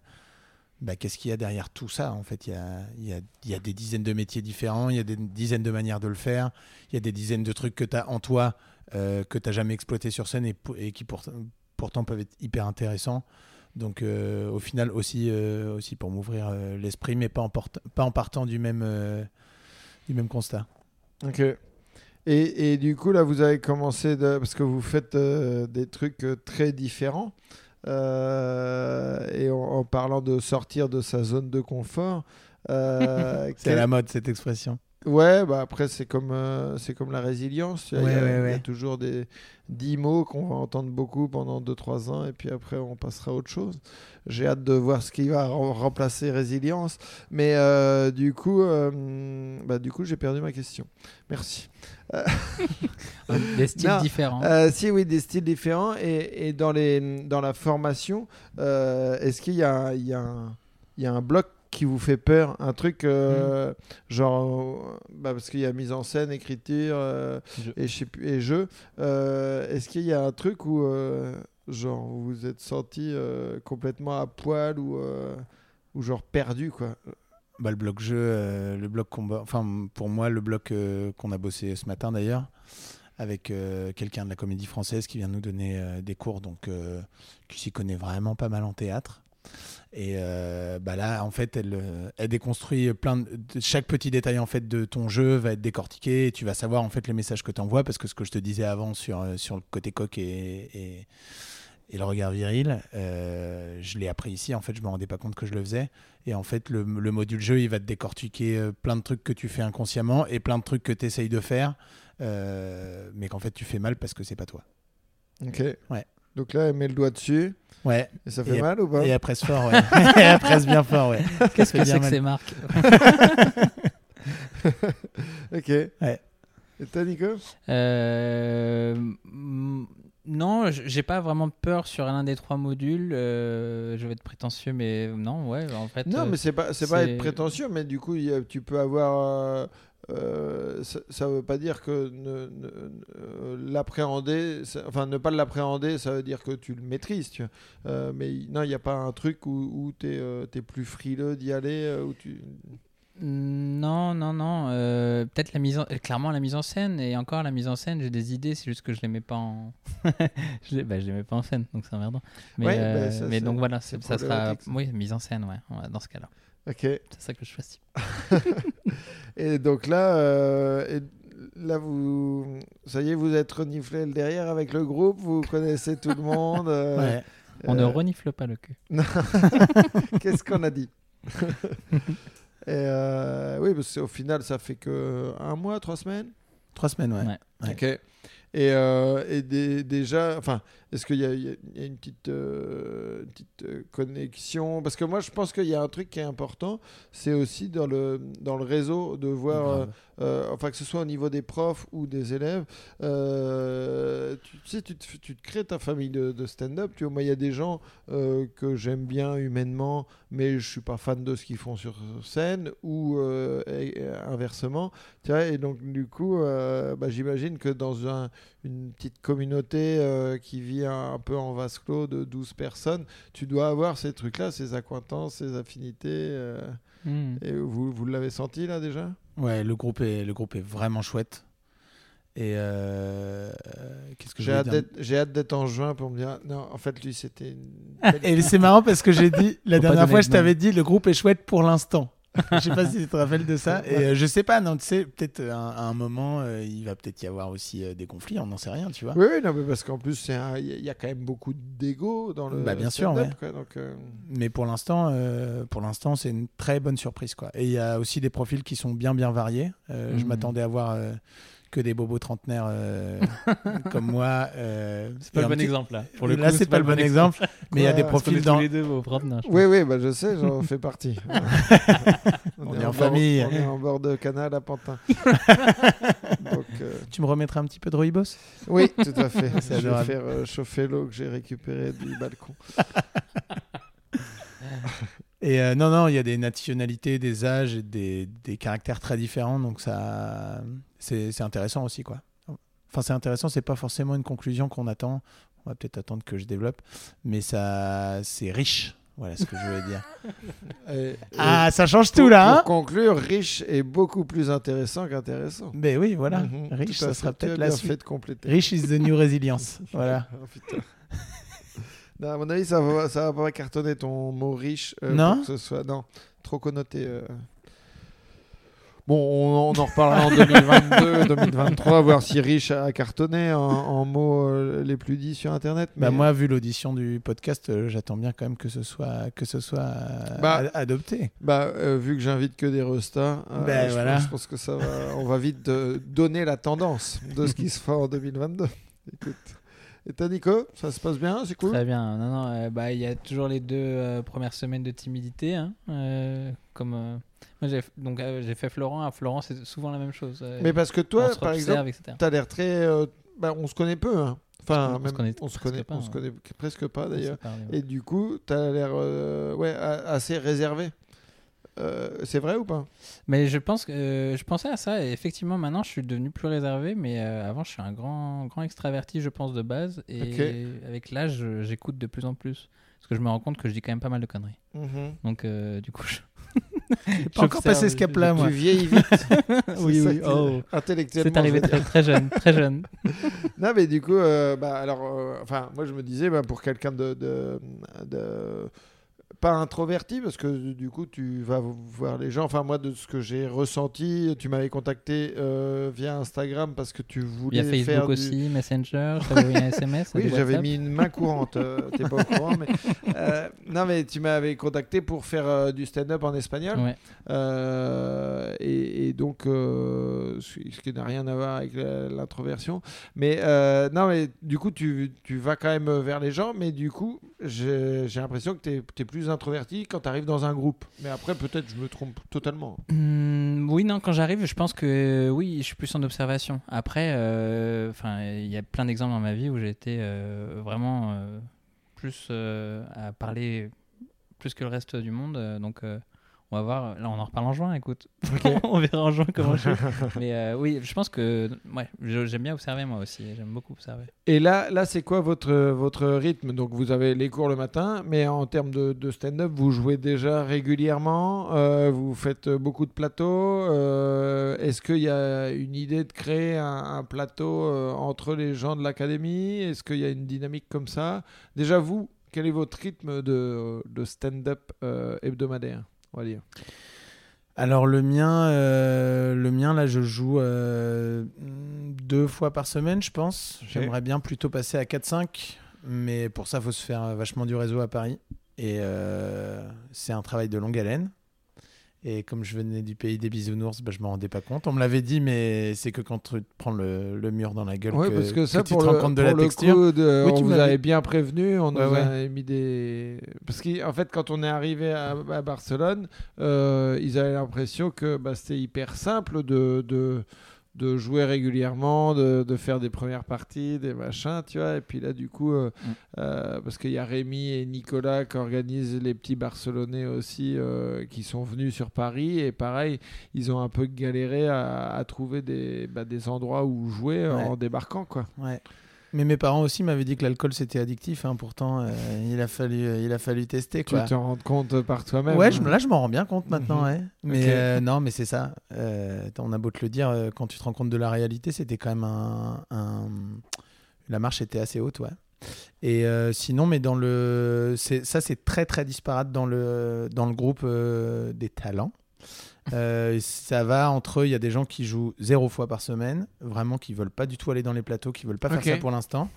bah, qu'est-ce qu'il y a derrière tout ça En fait, il y a, il y, a, il y a des dizaines de métiers différents, il y a des dizaines de manières de le faire, il y a des dizaines de trucs que tu as en toi euh, que tu n'as jamais exploité sur scène et, qui pour- pourtant peuvent être hyper intéressants. Donc, euh, au final, aussi, euh, aussi pour m'ouvrir l'esprit, mais pas en, pas en partant du même, du même constat.
Ok. Et, et du coup, là, vous avez commencé, parce que vous faites des trucs très différents. Euh, et en, en parlant de sortir de sa zone de confort. euh,
C'est
quel-
la mode cette expression.
Ouais, bah après, c'est comme, euh, c'est comme la résilience. Il y a,
Ouais,
il y a-
ouais,
il y a
ouais.
toujours des 10 mots qu'on va entendre beaucoup pendant 2-3 ans, et puis après, on passera à autre chose. J'ai hâte de voir ce qui va rem- remplacer résilience. Mais euh, du coup, euh, bah, du coup j'ai perdu ma question. Merci.
Des styles
Non,
différents.
Euh, si, oui, des styles différents. Et, et dans, les, dans la formation, euh, est-ce qu'il y a, il y, a un- il y a un bloc qui vous fait peur Un truc euh, genre. euh, bah, parce qu'il y a mise en scène, écriture euh,
Jeu.
et, je sais plus, et jeu. Euh, est-ce qu'il y a un truc où. genre, vous vous êtes senti complètement à poil ou. ou genre perdu, quoi?
Bah, le bloc jeu, le bloc combat, enfin pour moi le bloc qu'on a bossé ce matin d'ailleurs, avec quelqu'un de la comédie française qui vient nous donner des cours, donc qui s'y connaît vraiment pas mal en théâtre. Et euh, bah là, en fait, elle, euh, elle déconstruit plein de, chaque petit détail en fait de ton jeu va être décortiqué et tu vas savoir en fait les messages que tu envoies parce que ce que je te disais avant sur, euh, sur le côté coq et, et, et le regard viril, euh, je l'ai appris ici. En fait, je me rendais pas compte que je le faisais. Et en fait, le, le module jeu, il va te décortiquer plein de trucs que tu fais inconsciemment et plein de trucs que tu essayes de faire, euh, mais qu'en fait, tu fais mal parce que c'est pas toi.
Ok.
Ouais.
Donc là, elle met le doigt dessus.
Ouais.
Et ça fait
Et-
mal ou pas
Et elle presse fort, ouais. et elle presse bien fort, ouais.
Qu'est-ce que c'est que ces marques
Ok.
Ouais.
Et toi, Nico
Euh, Non, j'ai pas vraiment peur sur l'un des trois modules. euh, je vais être prétentieux, mais non, ouais, en fait.
Non,
euh,
mais c'est pas, c'est pas être prétentieux, mais du coup, tu peux avoir. Euh, ça, ça veut pas dire que ne, ne- euh, l'appréhender, enfin ne pas l'appréhender, ça veut dire que tu le maîtrises. Tu. Euh, mais non, il n'y a pas un truc où, où tu es, plus frileux d'y aller. où tu...
Non, non, non. Peut-être la mise en... clairement la mise en scène. Et encore, la mise en scène, j'ai des idées, c'est juste que je les mets pas en. je les... bah, je les mets pas en scène, donc c'est emmerdant. Mais,
Ouais, bah, ça,
mais donc voilà, ça sera. Oui, mise en scène, ouais, dans ce cas-là.
Ok.
C'est ça que je choisis.
Et donc là, euh, et là vous, ça y est, vous êtes reniflé le derrière avec le groupe, vous connaissez tout le monde. euh,
Ouais.
On ne
euh,
renifle pas le cul.
Qu'est-ce qu'on a dit Et euh, oui, parce qu'au final, ça fait que un mois, trois semaines?
Trois semaines, ouais.
Ouais.
Ouais.
Ok. Et, euh, et des- déjà, enfin, est-ce qu'il y, a- y une petite, euh, petite euh, connexion? Parce que moi, je pense qu'il y a un truc qui est important, c'est aussi dans le, dans le réseau de voir, euh, enfin, que ce soit au niveau des profs ou des élèves, tu, tu sais, tu te, f- tu te crées ta famille de, de stand-up. Tu vois, moi, il y a des gens que j'aime bien humainement, mais je suis pas fan de ce qu'ils font sur scène, ou et- et inversement. Tu vois, et donc, du coup, bah, j'imagine que dans un, une petite communauté euh, qui vit un, un peu en vase clos de 12 personnes, tu dois avoir ces trucs-là, ces acquaintances, ces affinités. euh,
Hmm.
et vous, vous l'avez senti là déjà?
Ouais, le groupe est, le groupe est vraiment chouette. Et euh, qu'est-ce que
J'ai hâte j'ai hâte d'être en juin pour me dire non, en fait, lui, c'était une.
Et c'est marrant parce que j'ai dit, la
Faut
dernière fois, je t'avais dit, le groupe est chouette pour l'instant. Je sais pas si tu te rappelles de ça. Et euh, je sais pas, non, tu sais, peut-être euh, à un moment, euh, il va peut-être y avoir aussi euh, des conflits, on n'en sait rien, tu vois.
Oui, oui, non, mais parce qu'en plus, il y, a- il y a quand même beaucoup d'ego dans le.
Bah, bien sûr,
stand-up,
ouais.
quoi, donc, euh,
Mais pour l'instant, euh, pour l'instant, c'est une très bonne surprise, quoi. Et il y a aussi des profils qui sont bien, bien variés. Euh, Je
Mhm.
m'attendais à voir euh, que des bobos trentenaires euh, comme moi. euh,
C'est pas le bon
petit-
exemple là. Pour le
Là, c'est pas le bon exemple, mais il y a des profils
tous
dans.
les deux au trentenaire.
Oui, oui, bah, je sais, j'en fais partie.
On est en famille.
On est en bord de canal à Pantin. Donc, euh,
Tu me remettras un petit peu de rooibos?
Oui, tout à fait. Je vais
adorable.
faire euh, chauffer l'eau que j'ai récupérée du balcon.
Et euh, non, non, il y a des nationalités, des âges et des, des caractères très différents, donc ça, c'est intéressant aussi, quoi. Enfin, c'est intéressant, c'est pas forcément une conclusion qu'on attend. On va peut-être attendre que je développe, mais ça, c'est riche. Voilà ce que je voulais dire. Ah, ça change
pour,
tout là,
pour
hein
conclure, riche est beaucoup plus intéressant qu'intéressant.
Ben oui, voilà.
Mhm,
Riche, ça sera peut-être la suite.
fait de compléter.
Rich is the new resilience. voilà.
Oh, putain. Non, à mon avis, ça va, ça va pas cartonner ton mot riche. euh,
Non
pour que ce soit non, trop connoté. euh. Bon, on, on en reparlera en 2022, 2023, voir si riche a cartonné en, en mots euh, les plus dits sur Internet.
Bah moi, vu l'audition du podcast, euh, j'attends bien quand même que ce soit que ce soit euh,
Bah,
adopté.
Bah, euh, vu que j'invite que des restas, euh,
Ben,
je,
voilà.
pense, je pense que ça va, on va vite euh, donner la tendance de ce qui se fera en 2022. Écoute. Et toi, Nico, ça se passe bien, c'est cool.
Très bien. Non, non, euh, bah, il y a toujours les deux euh, premières semaines de timidité. hein, euh, comme, moi, j'ai, donc, j'ai fait Florent. À Florent, c'est souvent la même chose.
Mais parce que toi, par exemple,
etc.
tu as l'air très. bah, on se connaît peu. hein. Enfin,
On se
même-
connaît
on se connaît,
pas,
on se
hein.
connaît presque pas d'ailleurs.
s'est parlé, ouais.
Et du coup, tu as l'air ouais, assez réservé. Euh, c'est vrai ou pas?
Mais je pense que euh, je pensais à ça et effectivement maintenant je suis devenu plus réservé mais euh, avant je suis un grand grand extraverti je pense de base et avec l'âge j'écoute de plus en plus parce que je me rends compte que je dis quand même pas mal de conneries.
Mhm.
Donc du coup je...
Pas encore passé ce cap-là, moi.
Tu vieillis vite.
oui oui oh.
Intellectuellement.
C'est arrivé très, très jeune très jeune.
Non, mais du coup, bah, alors, enfin, moi je me disais, bah, pour quelqu'un de, de, de- Pas introverti, parce que du coup, tu vas voir les gens. Enfin, moi, de ce que j'ai ressenti, tu m'avais contacté euh, via Instagram parce que tu voulais
y a Facebook
faire du-
aussi Messenger j'avais un SMS.
Oui,
du
j'avais mis une main courante. euh, T'es pas au courant, mais euh, non, mais tu m'avais contacté pour faire euh, du stand-up en espagnol.
Ouais.
Et, et donc, ce qui n'a rien à voir avec l'introversion. Mais non, mais du coup, tu, tu vas quand même vers les gens, mais du coup, j'ai j'ai l'impression que tu es, plus introverti quand tu arrives dans un groupe. Mais après, peut-être je me trompe totalement.
Hmm, oui, non, quand j'arrive, je pense que oui, je suis plus en observation. Après, euh, il y a plein d'exemples dans ma vie où j'ai été euh, vraiment euh, plus euh, à parler plus que le reste du monde. euh, donc, euh, on va voir. Là, on en reparle en juin, écoute. on verra en juin comment je. Mais euh, oui, je pense que ouais, j'aime bien observer moi aussi. J'aime beaucoup observer.
Et là, là c'est quoi votre, votre rythme? Donc, vous avez les cours le matin, mais en termes de, de stand-up, vous jouez déjà régulièrement euh, Vous faites beaucoup de plateaux euh, Est-ce qu'il y a une idée de créer un, un plateau entre les gens de l'académie? Est-ce qu'il y a une dynamique comme ça? Déjà, vous, quel est votre rythme de, de stand-up hebdomadaire?
Alors le mien, euh, le mien là, je joue euh, deux fois par semaine, je pense. J'aimerais bien plutôt passer à 4-5, mais pour ça, il faut se faire vachement du réseau à Paris. Et euh, c'est un travail de longue haleine. Et comme je venais du pays des bisounours, bah, je m'en rendais pas compte. On me l'avait dit, mais c'est que quand tu te prends le, le mur dans la gueule
Oui,
que,
parce que ça,
tu
pour
te
le,
rends compte de la texture.
de-
Oui, tu
on vous avait bien prévenu, on
Ouais,
nous
ouais.
avait mis des... Parce qu'en fait, quand on est arrivé à, à Barcelone, euh, ils avaient l'impression que bah, c'était hyper simple de, de, de jouer régulièrement, de, de faire des premières parties, des machins, tu vois. Et puis là, du coup, euh,
Mm.
euh, parce qu'il y a Rémi et Nicolas qui organisent les petits Barcelonais aussi, euh, qui sont venus sur Paris. Et pareil, ils ont un peu galéré à, à trouver des, bah, des endroits où jouer
Ouais.
en débarquant, quoi.
Ouais. Mais mes parents aussi m'avaient dit que l'alcool c'était addictif. hein. Pourtant, euh, il, a fallu, il a fallu tester.
Tu
Quoi.
te rends compte par toi-même.
Ouais, je, là je m'en rends bien compte maintenant.
Mhm.
ouais. Mais euh, non, mais c'est ça. Euh, on a beau te le dire, euh, quand tu te rends compte de la réalité, c'était quand même un, un- La marche était assez haute, ouais. Et euh, sinon, mais dans le. Ça, c'est très très disparate dans le, dans le groupe euh, des talents. Euh, ça va entre eux, il y a des gens qui jouent zéro fois par semaine, vraiment qui veulent pas du tout aller dans les plateaux, qui veulent pas faire ça pour l'instant.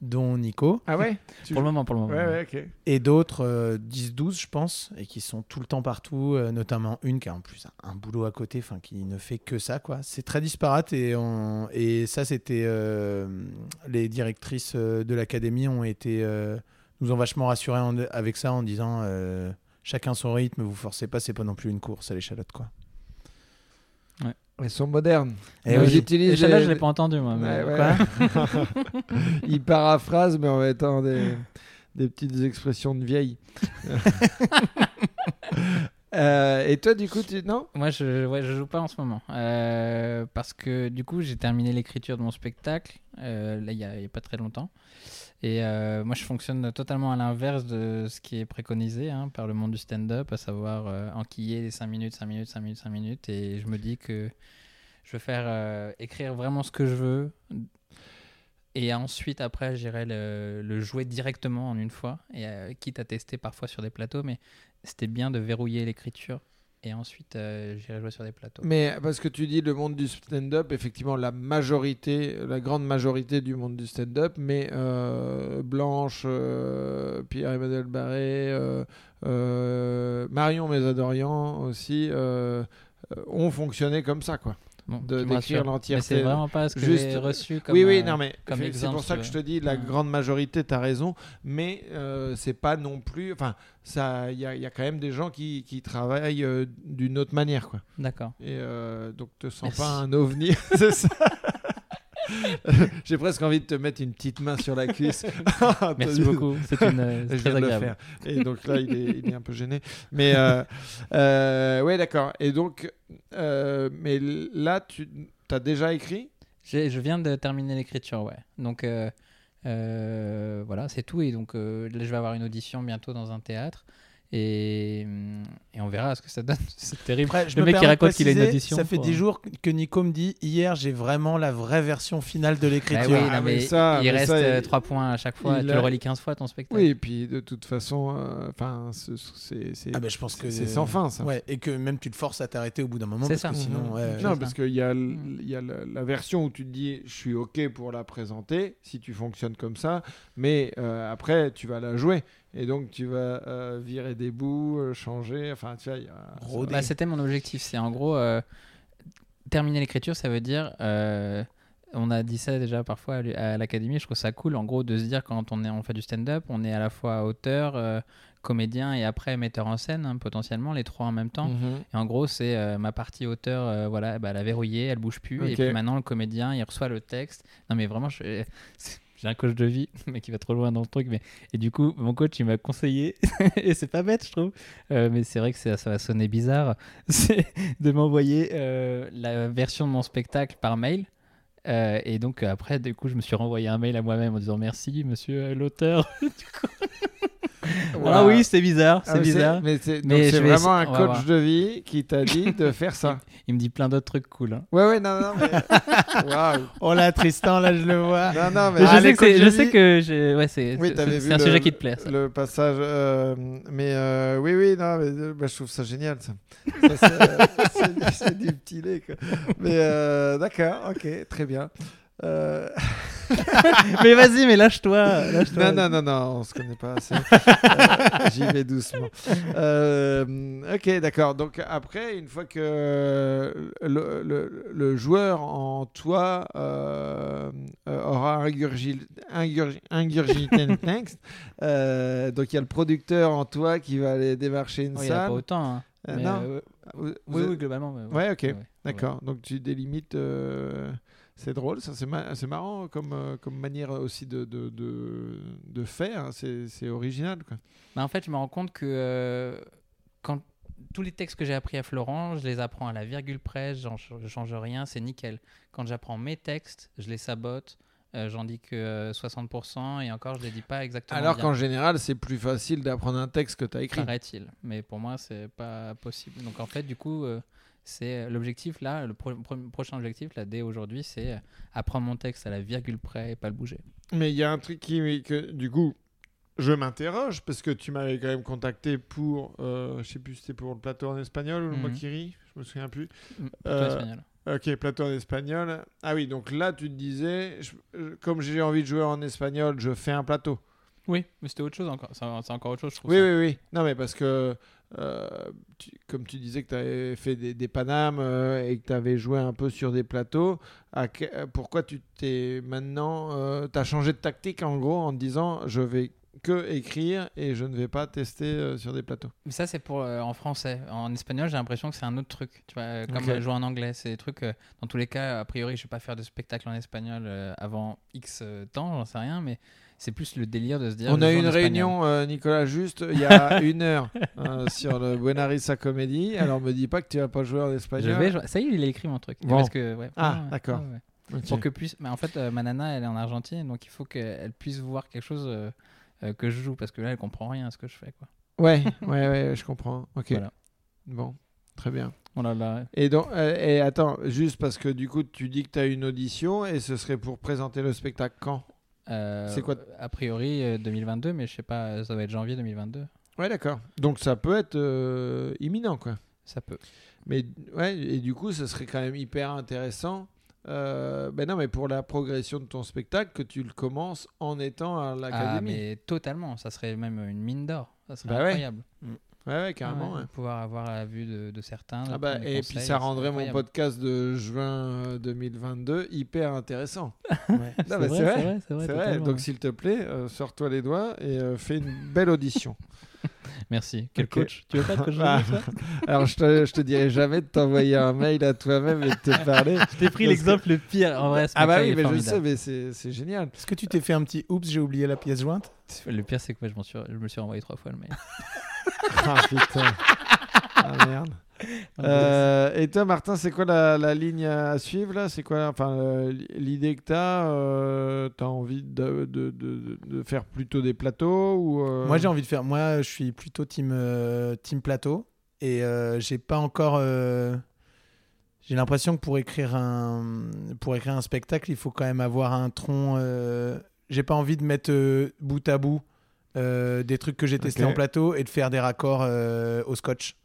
dont Nico,
Ah ouais? Tu-
Pour le moment, pour le moment.
Ouais, ouais,
et d'autres euh, 10-12, je pense, et qui sont tout le temps partout, euh, notamment une qui a en plus un, un boulot à côté, enfin qui ne fait que ça, quoi. C'est très disparate, et, on- et ça, c'était. euh, les directrices de l'académie ont été. euh, nous ont vachement rassurés en- avec ça en disant euh, chacun son rythme, vous forcez pas, c'est pas non plus une course à l'échalote, quoi.
Ils sont modernes.
Et
Ils
oui.
utilisent
Et celle-là,
des-
je l'ai pas entendu, moi. mais-
Ouais, ouais. Ils paraphrasent, mais en mettant des, des petites expressions de vieilles. Euh, et toi, du coup, tu... non?
Moi, je, ouais, je joue pas en ce moment. Euh, parce que du coup, j'ai terminé l'écriture de mon spectacle, euh, là, il y, a il y a pas très longtemps. Et euh, moi, je fonctionne totalement à l'inverse de ce qui est préconisé hein, par le monde du stand-up, à savoir euh, enquiller les 5 minutes, 5 minutes, 5 minutes, 5 minutes. Et je me dis que je veux faire euh, écrire vraiment ce que je veux. Et ensuite, après, j'irai le, le jouer directement en une fois, et quitte à tester parfois sur des plateaux. Mais c'était bien de verrouiller l'écriture et ensuite euh, j'irai jouer sur des plateaux.
Mais parce que tu dis le monde du stand-up, effectivement, la majorité, la grande majorité du monde du stand-up, mais euh, Blanche, euh, Pierre-Emmanuel Barré, euh, Marion Mésadorian aussi, ont fonctionné comme ça, quoi.
Bon,
de- d'écrire l'entièreté.
C'est vraiment pas ce que
Juste-
j'ai reçu comme.
oui, oui,
euh,
non, mais
comme
c'est- pour ça que je te dis, la
Ouais.
grande majorité, tu as raison, mais euh, c'est pas non plus. Enfin, il y a, il y a quand même des gens qui, qui travaillent euh, d'une autre manière, quoi.
D'accord.
Et euh, donc, te sens
Merci.
pas un ovni, c'est ça J'ai presque envie de te mettre une petite main sur la cuisse.
Merci beaucoup. C'est une euh, très agréable.
Et donc là, il est, il est un peu gêné. Mais euh, euh, ouais, d'accord. Et donc, euh, mais là, tu as déjà écrit?
Je viens de terminer l'écriture, ouais. Donc euh, voilà, c'est tout. Et donc là, je vais avoir une audition bientôt dans un théâtre. Et, hum, et on verra ce que ça donne. C'est terrible.
Après, je
Le
me
mec qui raconte qu'il a une audition
Ça fait
pour-
10 jours que Nico me dit hier, j'ai vraiment la vraie version finale de
Bah
l'écriture.
oui,
Ah,
non,
mais
mais
ça,
il
mais
reste
ça,
euh,
il-
3 points à chaque fois. Tu
a-
le relis 15 fois ton spectacle.
Oui, et puis de toute façon, euh, enfin, ce- c'est c'est
Ah je pense que
c'est sans fin, ça.
Ouais, et que même tu te forces à t'arrêter au bout d'un moment
C'est
parce
ça.
que sinon ouais,
non, parce qu'il y a, y a la, la version où tu te dis je suis OK pour la présenter, si tu fonctionnes comme ça, mais euh, après tu vas la jouer. Et donc tu vas euh, virer des bouts, euh, changer, enfin tu vois, a...
Roder.
Bah, C'était mon objectif. C'est en gros, euh, terminer l'écriture, ça veut dire. euh, on a dit ça déjà parfois à l'académie, je trouve ça cool en gros de se dire quand on, est, on fait du stand-up, on est à la fois auteur, euh, comédien et après metteur en scène, hein, potentiellement, les trois en même temps.
Mhm.
Et en gros, c'est euh, ma partie auteur, euh, voilà, bah, elle a verrouillé, elle bouge plus. Et puis maintenant, le comédien, il reçoit le texte. Non, mais vraiment, je- c'est- j'ai un coach de vie, mais qui va trop loin dans le truc. Mais... Et du coup, mon coach, il m'a conseillé, et c'est pas bête, je trouve, euh, mais c'est vrai que ça, ça va sonner bizarre, c'est de m'envoyer euh, la version de mon spectacle par mail. Euh, et donc après, du coup, je me suis renvoyé un mail à moi-même en disant merci, monsieur l'auteur. Du coup- Ah oui, c'est bizarre,
Ah,
c'est
mais
bizarre.
Mais c'est
vais
vraiment un coach de vie qui t'a dit de faire ça.
Il me dit plein d'autres trucs cool. hein.
Ouais, ouais, non, non, mais. Waouh!
Oh là Tristan, là je le vois.
Non, non, mais.
Mais
Ah,
je sais que, je sais que ouais, c'est
Oui,
un
le-
sujet qui te plaît. ça.
Le passage, euh, mais euh, oui, oui, non, mais euh, bah, je trouve ça génial, ça. Ça, c'est- du petit lait, quoi. Mais d'accord, ok, très bien. Euh,
mais vas-y, mais lâche-toi.
non, non, non, non, on se connaît pas assez. Euh, J'y vais doucement. Euh, ok, d'accord. Donc après, une fois que le, le- le joueur en toi aura ingurgi- ingurgi- ingurgité le texte, euh, donc il y a le producteur en toi qui va aller démarcher une
Oh, il y a
salle.
pas autant. hein.
Euh,
Mais,
non.
euh,
Vous- vous
oui,
êtes-
oui, globalement. ouais,
Ouais, ok.
ouais, ouais.
D'accord. Donc tu délimites. euh, C'est drôle, ça c'est ma- c'est marrant comme, euh, comme manière aussi de, de, de, de faire, hein. c'est original. Quoi.
Bah, en fait, je me rends compte que euh, quand tous les textes que j'ai appris à Florent, je les apprends à la virgule près, j'en- je change rien, c'est nickel. Quand j'apprends mes textes, je les sabote, euh, j'en dis que euh, 60% et encore, je les dis pas exactement.
Alors qu'en général, c'est plus facile d'apprendre un texte que tu as écrit.
paraît-il. Mais pour moi, c'est pas possible. Donc en fait, du coup, c'est l'objectif là, le pro- pro- prochain objectif là dès aujourd'hui, c'est euh, apprendre mon texte à la virgule près et pas le bouger.
Mais il y a un truc qui, que du coup, je m'interroge parce que tu m'avais quand même contacté pour, euh, je sais plus si c'était pour le plateau en espagnol ou le
Mhm.
Mokiri, je me souviens plus.
Mm, plutôt
Euh,
espagnol.
Ok, plateau en espagnol. Ah oui, donc là, tu te disais, je- euh, comme j'ai envie de jouer en espagnol, je fais un plateau.
Oui, mais c'était autre chose encore. C'est encore autre chose, je trouve.
Oui,
ça.
oui, oui. Non, mais parce que, euh, tu- comme tu disais que tu avais fait des, des Panames euh, et que tu avais joué un peu sur des plateaux, à euh, pourquoi tu t'es maintenant. tu as changé de tactique en gros en te disant je vais que écrire et je ne vais pas tester euh, sur des plateaux?
Mais ça, c'est pour euh, en français. En espagnol, j'ai l'impression que c'est un autre truc. Tu vois, euh, comme
Ok.
euh, jouer en anglais, c'est des trucs. euh, dans tous les cas, a priori, je vais pas faire de spectacle en espagnol euh, avant X euh, temps, j'en sais rien, mais c'est plus le délire de se dire.
On
je
a eu une
espagnol.
réunion, euh, Nicolas, juste il y a une heure euh, sur le Buenarissa Comédie. Alors, me dis pas que tu vas pas jouer en
Je
espagnol.
vais jouer- Ça y est, il a écrit mon truc.
Bon.
Parce que, ouais,
Ah,
ouais,
d'accord.
ouais. Pour que puisse. Mais en fait, euh, ma nana, elle est en Argentine, donc il faut qu'elle puisse voir quelque chose euh, que je joue, parce que là, elle comprend rien à ce que je fais. Quoi.
Ouais, ouais, ouais, je comprends. Ok.
Voilà.
Bon, très bien.
Oh là là.
Et donc, et attends, juste parce que du coup, tu dis que tu as une audition et ce serait pour présenter le spectacle quand?
Euh,
C'est quoi
A priori, euh, 2022, mais je sais pas, euh, ça va être janvier 2022.
Ouais, d'accord. Donc ça peut être euh, imminent, quoi.
Ça peut.
Mais ouais, et du coup, ce serait quand même hyper intéressant. Euh, ben non, mais pour la progression de ton spectacle, que tu le commences en étant à
Ah,
l'académie.
mais totalement, ça serait même une mine d'or. Ça serait
Bah ouais.
incroyable.
Ouais, ouais, carrément.
Ouais,
ouais.
Pouvoir avoir la vue de, de certains.
Ah bah, et puis ça rendrait mon podcast de juin euh, 2022 hyper intéressant. C'est vrai.
c'est vrai,
vrai, donc s'il te plaît, euh, sors-toi les doigts et euh, fais une belle audition.
Merci. Quel coach? Tu veux pas être coach de
Ah. Alors je te, je te dirais jamais de t'envoyer un mail à toi-même et de te parler.
Je t'ai pris l'exemple le pire. En vrai,
Ah bah oui, mais je sais, mais c'est c'est génial.
Est-ce que tu t'es fait un petit oups, j'ai oublié la pièce jointe
Le pire, c'est que moi, je, suis... je me suis renvoyé trois fois le mail.
Ah putain. Ah merde. Euh, et toi, Martin, c'est quoi la, la ligne à suivre là? C'est quoi enfin, euh, l'idée que tu as Tu as envie de, de, de, de faire plutôt des plateaux ou euh,
Moi, j'ai envie de faire. Moi, je suis plutôt team, euh, team plateau. Et euh, j'ai pas encore. euh, J'ai l'impression que pour écrire, un, pour écrire un spectacle, il faut quand même avoir un tronc. euh, J'ai pas envie de mettre euh, bout à bout euh, des trucs que j'ai testés en plateau et de faire des raccords euh, au scotch.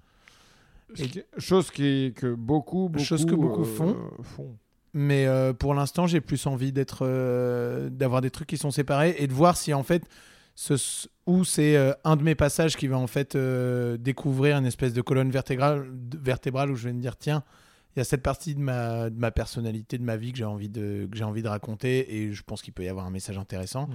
Qui- Chose qui, que beaucoup, beaucoup,
Chose que beaucoup
euh,
font.
font.
Mais pour l'instant, j'ai plus envie d'être, d'avoir des trucs qui sont séparés et de voir si en fait, ce, où c'est euh, un de mes passages qui va en fait euh, découvrir une espèce de colonne vertébrale, vertébrale où je vais me dire tiens, il y a cette partie de ma, de ma personnalité, de ma vie que j'ai envie de, que j'ai envie de raconter et je pense qu'il peut y avoir un message intéressant.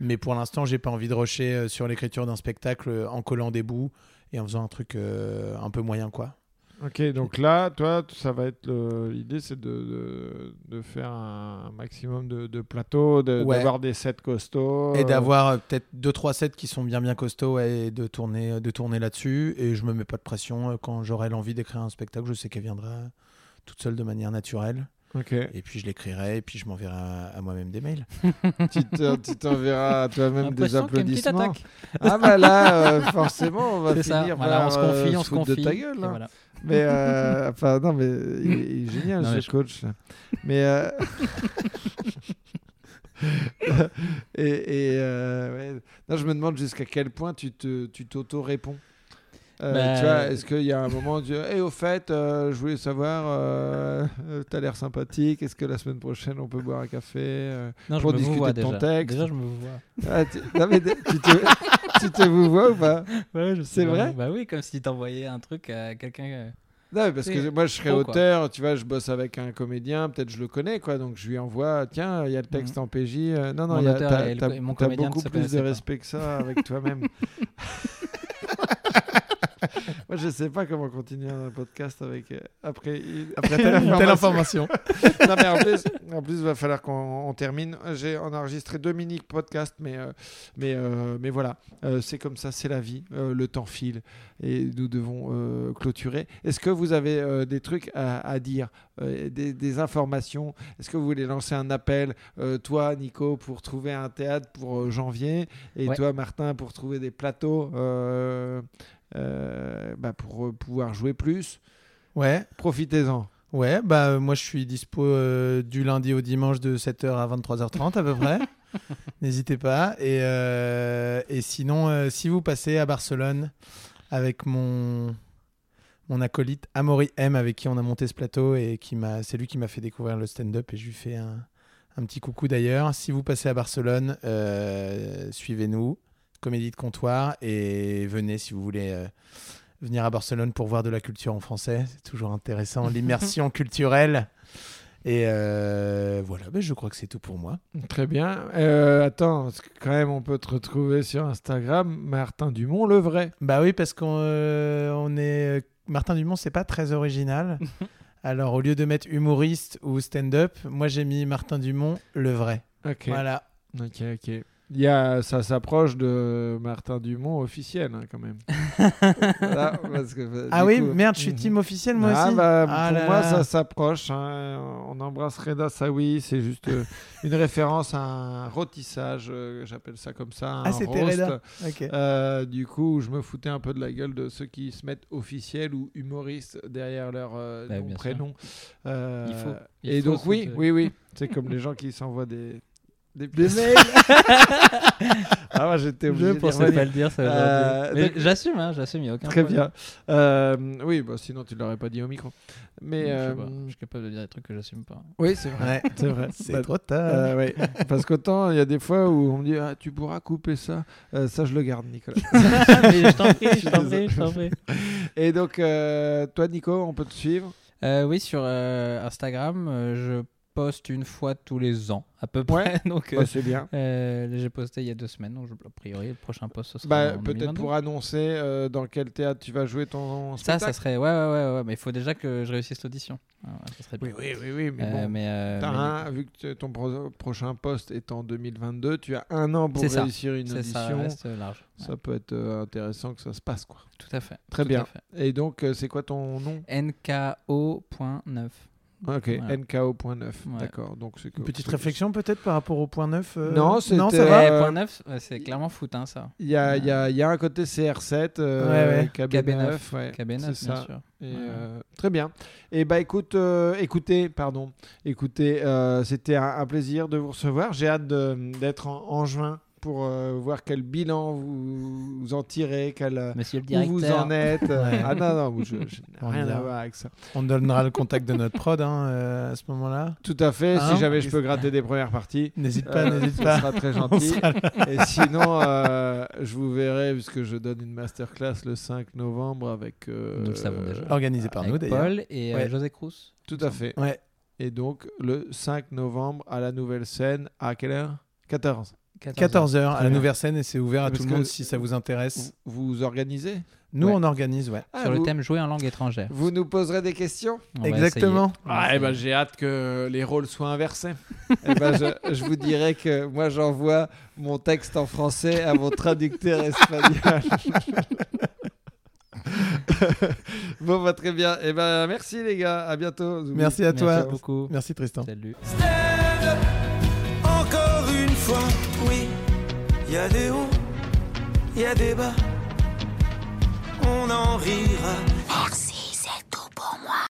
Mais pour l'instant, j'ai pas envie de rusher euh, sur l'écriture d'un spectacle euh, en collant des bouts et en faisant un truc euh, un peu moyen quoi.
Ok, donc là, toi, ça va être l'idée, c'est de, de, de faire un maximum de, de plateaux, de-
Ouais.
d'avoir des sets costauds.
Et d'avoir euh, peut-être deux trois sets qui sont bien bien costauds et de tourner de tourner là-dessus et je me mets pas de pression quand j'aurai l'envie d'écrire un spectacle, je sais qu'elle viendra toute seule de manière naturelle et puis je l'écrirai et puis je m'enverrai à, à moi-même des mails.
tu te- tu t'enverras à toi-même des applaudissements. Ah bah là, euh, forcément, on va finir
ça.
par
Voilà, on se confie,
euh,
on
se
confie.
de ta gueule. hein.
voilà.
Mais euh, enfin non, mais il est, il est génial
Non,
ce
je-
coach. Mais euh, et, et, euh, ouais. non, je me demande jusqu'à quel point tu te tu t'auto réponds. Euh,
Bah,
tu vois, est-ce qu'il y a un moment où tu dis, hey, au fait, euh, je voulais savoir, euh, t'as l'air sympathique, est-ce que la semaine prochaine on peut boire un café
Non,
Pour
je me
discuter
vois
de ton
déjà.
texte?
Déjà, je me vois.
Ah, tu... non, mais tu te, tu te vous vois ou pas?
Ouais,
C'est vrai?
Bah oui, comme si t'envoyais un truc à quelqu'un.
Non, parce que moi je serais
quoi.
auteur, tu vois, je bosse avec un comédien, peut-être je le connais, quoi, donc je lui envoie, tiens, il y a le texte en PJ. non, non,
Mon
il y a-
auteur
t'as
et et
beaucoup plus de
pas.
respect que ça avec toi-même. moi je sais pas comment continuer un podcast avec. euh, après,
telle, telle information.
non, mais en plus, en plus, il va falloir qu'on on termine. J'ai on a enregistré deux mini podcasts, mais, euh, mais, euh, mais voilà, Euh, c'est comme ça, c'est la vie. Euh, le temps file et nous devons euh, clôturer. Est-ce que vous avez euh, des trucs à, à dire, euh, des, des informations? Est-ce que vous voulez lancer un appel, euh, toi, Nico, pour trouver un théâtre pour janvier, et
Ouais.
toi, Martin, pour trouver des plateaux bah, pour euh, pouvoir jouer plus
Ouais.
Profitez-en.
Ouais, bah euh, moi je suis dispo euh, du lundi au dimanche de 7h à 23h30 à peu près. N'hésitez pas. Et, euh, et sinon, euh, si vous passez à Barcelone avec mon, mon acolyte Amaury M avec qui on a monté ce plateau et qui m'a, c'est lui qui m'a fait découvrir le stand-up et je lui fais un, un petit coucou d'ailleurs. Si vous passez à Barcelone, euh, suivez-nous, Comédie de comptoir et venez si vous voulez euh, venir à Barcelone pour voir de la culture en français. C'est toujours intéressant, l'immersion culturelle. Et euh, voilà, ben, je crois que c'est tout pour moi.
Très bien. Euh, attends, parce que quand même, on peut te retrouver sur Instagram, Martin Dumont, le vrai.
Bah oui, parce qu'on euh, on est. Martin Dumont, c'est pas très original. Alors, au lieu de mettre humoriste ou stand-up, moi j'ai mis Martin Dumont, le vrai.
Ok.
Voilà.
Ok, ok. Il y a, ça s'approche de Martin Dumont officiel, hein, quand même. Voilà, parce que,
Ah oui,
coup-
merde, je suis
Mhm.
team officiel moi
Ah,
aussi.
bah,
Ah
pour
là
moi,
là.
ça s'approche. hein. On embrasse Reda Sawi. C'est juste euh, une référence à un rôtissage, euh, j'appelle ça comme ça.
Ah,
un
c'était
roast.
Reda.
Euh, du coup, je me foutais un peu de la gueule de ceux qui se mettent officiels ou humoristes derrière leur euh, nom,
sûr.
prénom. Euh,
Il faut- il
et
faut
donc, oui, oui, oui. C'est comme les gens qui s'envoient des, des, mails. ah, moi, j'étais obligé
Je
d'y
pensais pas le dire ça
Euh.
Mais
donc-
j'assume, hein, j'assume, il n'y a aucun
Très
problème.
bien. Euh, oui, bah, sinon, tu ne l'aurais pas dit au micro. Mais
Je, sais
euh,
pas, je suis capable de dire des trucs que j'assume pas.
oui, c'est vrai.
Ouais.
C'est vrai.
C'est
Bah,
trop tard.
euh, ouais. Parce qu'autant, il y a des fois où on me dit ah, Tu pourras couper ça. Euh, ça, je le garde, Nicolas.
Mais je t'en prie, je t'en prie, je t'en prie.
Et donc, euh, toi, Nico, on peut te suivre?
Euh, oui, sur euh, Instagram, euh, je poste une fois tous les ans, à peu près. Donc, euh,
Ouais, C'est bien.
euh, là, j'ai posté il y a deux semaines, donc a priori, le prochain post, ce sera
Bah, peut-être
2022.
pour annoncer euh, dans quel théâtre tu vas jouer ton
Ça,
spectacle.
ça serait. Ouais, ouais, ouais, ouais, mais il faut déjà que je réussisse l'audition. Ah, ça
Oui, oui, oui, oui, mais
Euh,
bon.
mais, euh,
t'as
mais
un- vu que ton pro- prochain poste est en 2022, tu as un an pour
ça.
réussir une
ça,
audition.
reste large. Ouais,
Ça peut être euh, intéressant que ça se passe, quoi.
tout à fait.
Très
tout
bien.
fait.
Et donc, euh, c'est quoi ton nom?
NKO.9.
Ok,
Voilà.
NKO.9.
Ouais.
D'accord. Donc c'est
petite
c'est-
réflexion peut-être par rapport au point 9 euh,
Non,
non,
c'était,
ça va.
Ouais,
Euh,
point 9, ouais, c'est clairement foot, hein, ça.
Il y a, il y, a, il y a un côté CR7, euh,
Ouais, ouais.
KB9,
KB9,
ouais,
KB9,
c'est
bien
ça.
sûr.
Et,
Ouais.
euh, très bien. Et bah écoute, euh, écoutez, pardon, écoutez, euh, c'était un, un plaisir de vous recevoir. J'ai hâte de- d'être en, en juin pour euh, voir quel bilan vous, vous en tirez, quel, euh,
Monsieur le
où vous en êtes.
Ouais.
Ah non, non, je, je n'ai
On
rien à voir avec ça.
On donnera le contact de notre prod hein, euh, à ce moment-là.
Tout à fait.
Hein
si jamais je peux gratter des premières parties.
N'hésite pas,
euh,
n'hésite
ce
pas.
sera très gentil.
sera.
Et sinon, euh, je vous verrai, puisque je donne une masterclass le 5 novembre avec. euh,
Nous le savons déjà.
Organisé par nous d'ailleurs.
Paul et
Ouais.
José Cruz.
Tout à fait.
Ouais.
Et donc, le 5 novembre, à la nouvelle scène, à quelle heure? 14.
14h à scène et c'est ouvert à
Parce
tout le monde si ça vous intéresse.
Vous, vous organisez?
Nous,
Ouais.
on organise, ouais.
Ah,
Sur le thème jouer en langue étrangère.
Vous nous poserez des questions?
On
Exactement.
Ah, eh ben, j'ai hâte que les rôles soient inversés. Eh ben, je, je vous dirai que moi, j'envoie mon texte en français à mon traducteur espagnol. bon, bah, très bien. Eh ben, merci les gars. À bientôt.
Merci à
Merci
toi.
beaucoup.
Merci Tristan.
Salut.
Y a des hauts, il y a des bas. On en rira